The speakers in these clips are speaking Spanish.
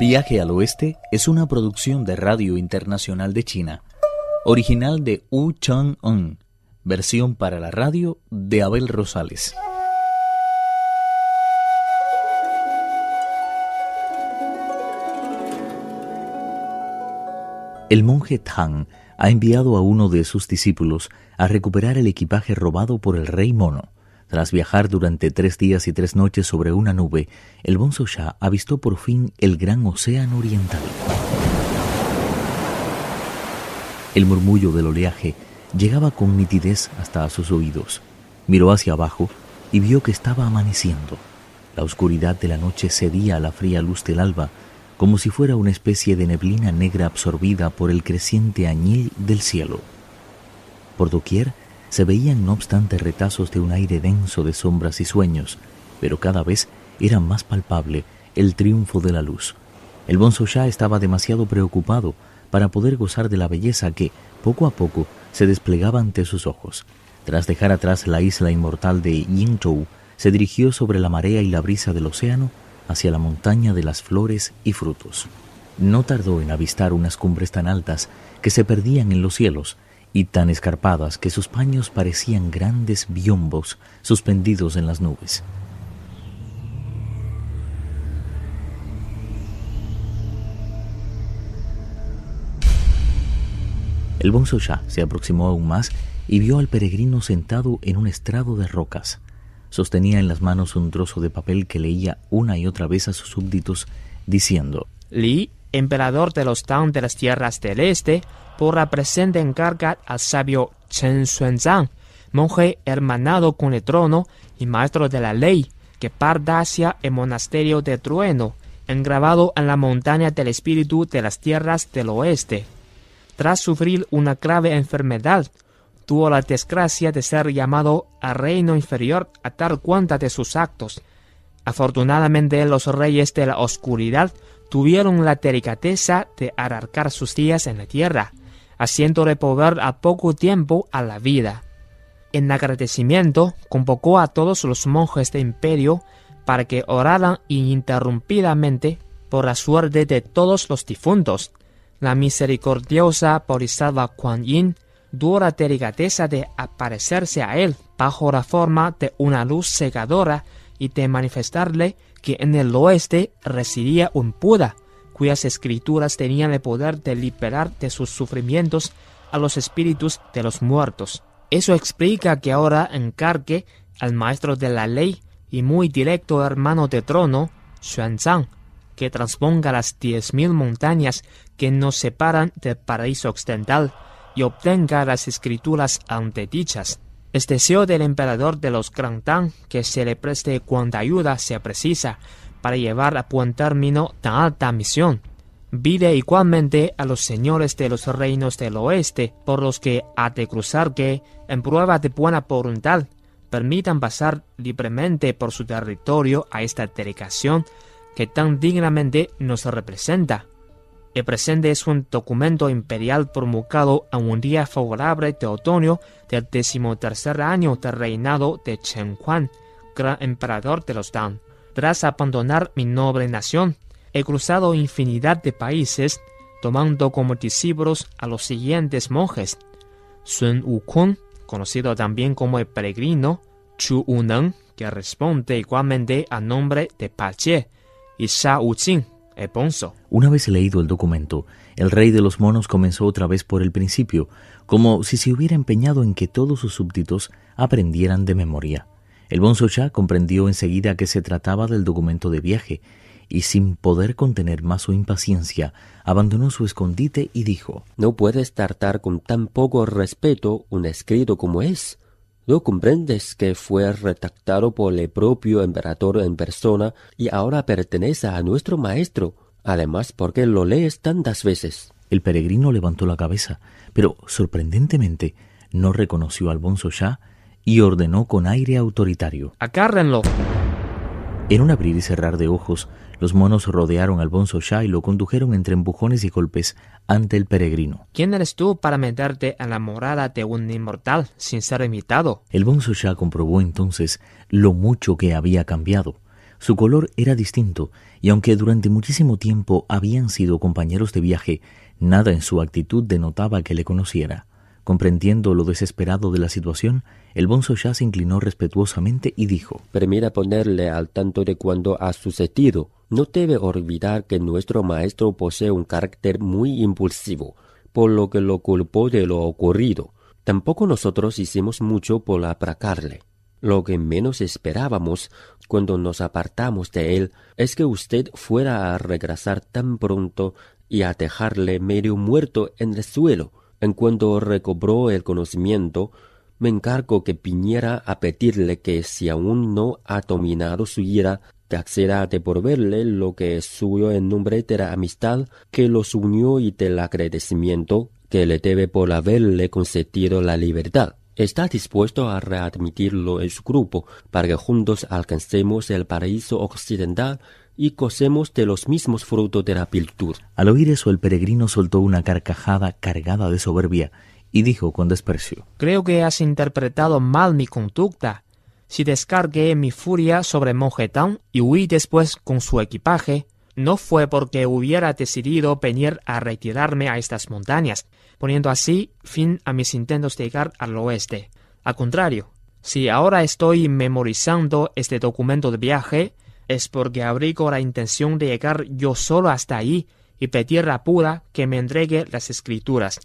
Viaje al Oeste es una producción de Radio Internacional de China, original de Wu Chang-un, versión para la radio de Abel Rosales. El monje Tang ha enviado a uno de sus discípulos a recuperar el equipaje robado por el rey mono. Tras viajar durante tres días y tres noches sobre una nube, el Bonzo avistó por fin el gran océano oriental. El murmullo del oleaje llegaba con nitidez hasta sus oídos. Miró hacia abajo y vio que estaba amaneciendo. La oscuridad de la noche cedía a la fría luz del alba, como si fuera una especie de neblina negra absorbida por el creciente añil del cielo. Por doquier se veían no obstante retazos de un aire denso de sombras y sueños, pero cada vez era más palpable el triunfo de la luz. El Bonzo Shah estaba demasiado preocupado para poder gozar de la belleza que, poco a poco, se desplegaba ante sus ojos. Tras dejar atrás la isla inmortal de Yingzhou, se dirigió sobre la marea y la brisa del océano hacia la montaña de las flores y frutos. No tardó en avistar unas cumbres tan altas que se perdían en los cielos y tan escarpadas que sus paños parecían grandes biombos suspendidos en las nubes. El Bonzo Shah se aproximó aún más y vio al peregrino sentado en un estrado de rocas. Sostenía en las manos un trozo de papel que leía una y otra vez a sus súbditos, diciendo: Li, emperador de los Tang de las tierras del este, por la presente encarga al sabio Chen Xuanzang, monje hermanado con el trono y maestro de la ley, que parta hacia el monasterio de Trueno, engravado en la montaña del espíritu de las tierras del oeste. Tras sufrir una grave enfermedad, tuvo la desgracia de ser llamado al reino inferior a dar cuenta de sus actos. Afortunadamente los reyes de la oscuridad tuvieron la delicadeza de alargar sus días en la tierra, haciéndole volver a poco tiempo a la vida. En agradecimiento, convocó a todos los monjes del imperio para que oraran ininterrumpidamente por la suerte de todos los difuntos. La misericordiosa Bodhisattva Kuan Yin tuvo la delicadeza de aparecerse a él bajo la forma de una luz cegadora y de manifestarle que en el oeste residía un Buda, cuyas escrituras tenían el poder de liberar de sus sufrimientos a los espíritus de los muertos. Eso explica que ahora encargue al maestro de la ley y muy directo hermano de trono, Xuanzang, que transponga las diez mil montañas que nos separan del paraíso occidental y obtenga las escrituras antedichas. Es deseo del emperador de los Gran Tang que se le preste cuanta ayuda sea precisa para llevar a buen término tan alta misión. Pide igualmente a los señores de los reinos del oeste, por los que ha de cruzar que, en prueba de buena voluntad, permitan pasar libremente por su territorio a esta delegación que tan dignamente nos representa. El presente es un documento imperial promulgado en un día favorable de otoño del decimotercer año del reinado de Chen gran emperador de los Tang. Tras abandonar mi noble nación, he cruzado infinidad de países, tomando como discípulos a los siguientes monjes: Sun Wukong, conocido también como el peregrino, Chu Uneng, que responde igualmente a nombre de Pache, y Sha Wuqing, bonzo. Una vez leído el documento, el rey de los monos comenzó otra vez por el principio, como si se hubiera empeñado en que todos sus súbditos aprendieran de memoria. El Bonzo Shah comprendió enseguida que se trataba del documento de viaje y sin poder contener más su impaciencia, abandonó su escondite y dijo No puedes tratar con tan poco respeto un escrito como es. ¿No comprendes que fue redactado por el propio emperador en persona y ahora pertenece a nuestro maestro? Además, porque lo lees tantas veces? El peregrino levantó la cabeza, pero sorprendentemente no reconoció al Bonzo Shah y ordenó con aire autoritario. ¡Acárrenlo! En un abrir y cerrar de ojos, los monos rodearon al Bonzo Shah y lo condujeron entre empujones y golpes ante el peregrino. ¿Quién eres tú para meterte en la morada de un inmortal sin ser invitado? El Bonzo Shah comprobó entonces lo mucho que había cambiado. Su color era distinto, y aunque durante muchísimo tiempo habían sido compañeros de viaje, nada en su actitud denotaba que le conociera. Comprendiendo lo desesperado de la situación, el bonzo ya se inclinó respetuosamente y dijo Permita ponerle al tanto de cuando ha sucedido. No debe olvidar que nuestro maestro posee un carácter muy impulsivo, por lo que lo culpó de lo ocurrido. Tampoco nosotros hicimos mucho por aplacarle. Lo que menos esperábamos cuando nos apartamos de él es que usted fuera a regresar tan pronto y a dejarle medio muerto en el suelo. En cuanto recobró el conocimiento, me encargo que viniera a pedirle que si aún no ha dominado su ira, te acceda a devolverle lo que es suyo en nombre de la amistad que los unió y del agradecimiento que le debe por haberle concedido la libertad. Está dispuesto a readmitirlo en su grupo para que juntos alcancemos el paraíso occidental y cosemos de los mismos frutos de la virtud. Al oír eso, el peregrino soltó una carcajada cargada de soberbia y dijo con desprecio Creo que has interpretado mal mi conducta. Si descargué mi furia sobre Monjetán y huí después con su equipaje, no fue porque hubiera decidido venir a retirarme a estas montañas, poniendo así fin a mis intentos de llegar al oeste. Al contrario, si ahora estoy memorizando este documento de viaje, es porque abrigo la intención de llegar yo solo hasta ahí y pedir a Buda que me entregue las escrituras.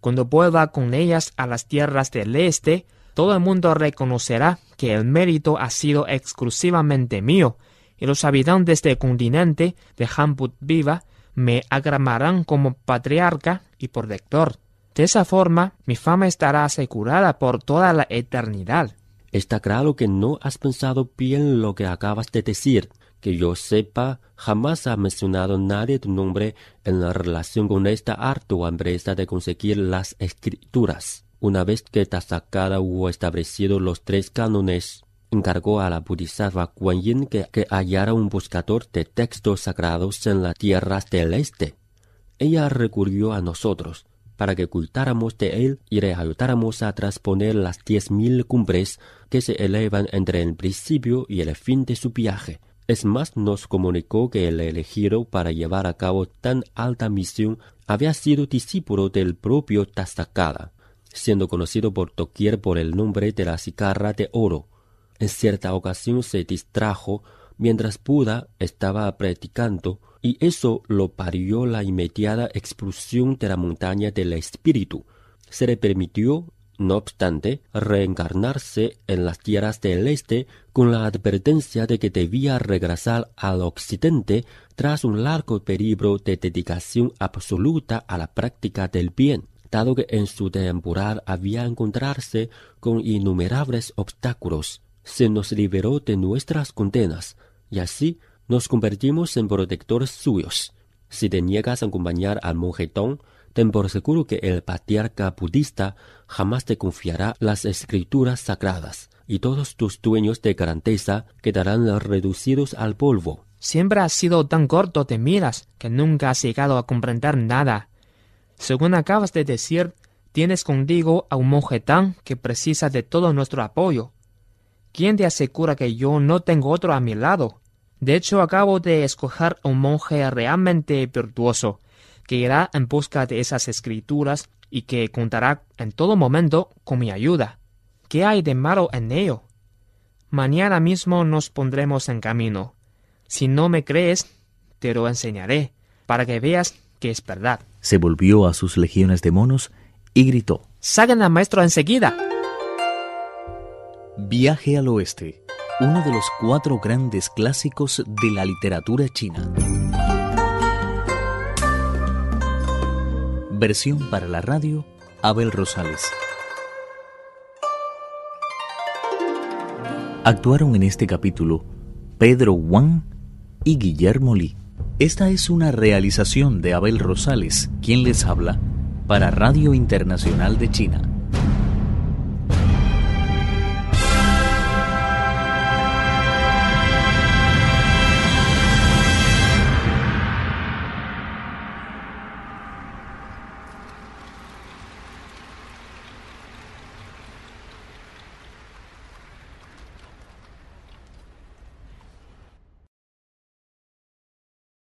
Cuando vuelva con ellas a las tierras del este, todo el mundo reconocerá que el mérito ha sido exclusivamente mío, y los habitantes del continente de Hamput Viva me agramarán como patriarca y protector. De esa forma, mi fama estará asegurada por toda la eternidad. Está claro que no has pensado bien lo que acabas de decir. Que yo sepa, jamás ha mencionado nadie tu nombre en la relación con esta ardua empresa de conseguir las escrituras. Una vez que Tasakada hubo establecido los tres cánones, encargó a la Bodhisattva Kuan Yin que, que hallara un buscador de textos sagrados en las tierras del este. Ella recurrió a nosotros para que ocultáramos de él y le ayudáramos a transponer las diez mil cumbres que se elevan entre el principio y el fin de su viaje. Es más, nos comunicó que el elegido para llevar a cabo tan alta misión había sido discípulo del propio Tasakada, siendo conocido por doquier por el nombre de la cigarra de oro. En cierta ocasión se distrajo mientras Buda estaba predicando y eso lo parió la inmediata expulsión de la montaña del espíritu. Se le permitió, no obstante, reencarnarse en las tierras del este con la advertencia de que debía regresar al occidente tras un largo período de dedicación absoluta a la práctica del bien dado que en su deambular había encontrarse con innumerables obstáculos se nos liberó de nuestras condenas, y así nos convertimos en protectores suyos. Si te niegas a acompañar al monjetón, ten por seguro que el patriarca budista jamás te confiará las escrituras sagradas, y todos tus dueños de grandeza quedarán reducidos al polvo. Siempre has sido tan corto de miras que nunca has llegado a comprender nada. Según acabas de decir, tienes contigo a un monjetán que precisa de todo nuestro apoyo. ¿Quién te asegura que yo no tengo otro a mi lado? De hecho, acabo de escoger un monje realmente virtuoso, que irá en busca de esas escrituras y que contará en todo momento con mi ayuda. ¿Qué hay de malo en ello? Mañana mismo nos pondremos en camino. Si no me crees, te lo enseñaré, para que veas que es verdad. Se volvió a sus legiones de monos y gritó. ¡Saquen al maestro enseguida! Viaje al Oeste, uno de los cuatro grandes clásicos de la literatura china. Versión para la radio, Abel Rosales. Actuaron en este capítulo Pedro Wang y Guillermo Li. Esta es una realización de Abel Rosales, quien les habla, para Radio Internacional de China.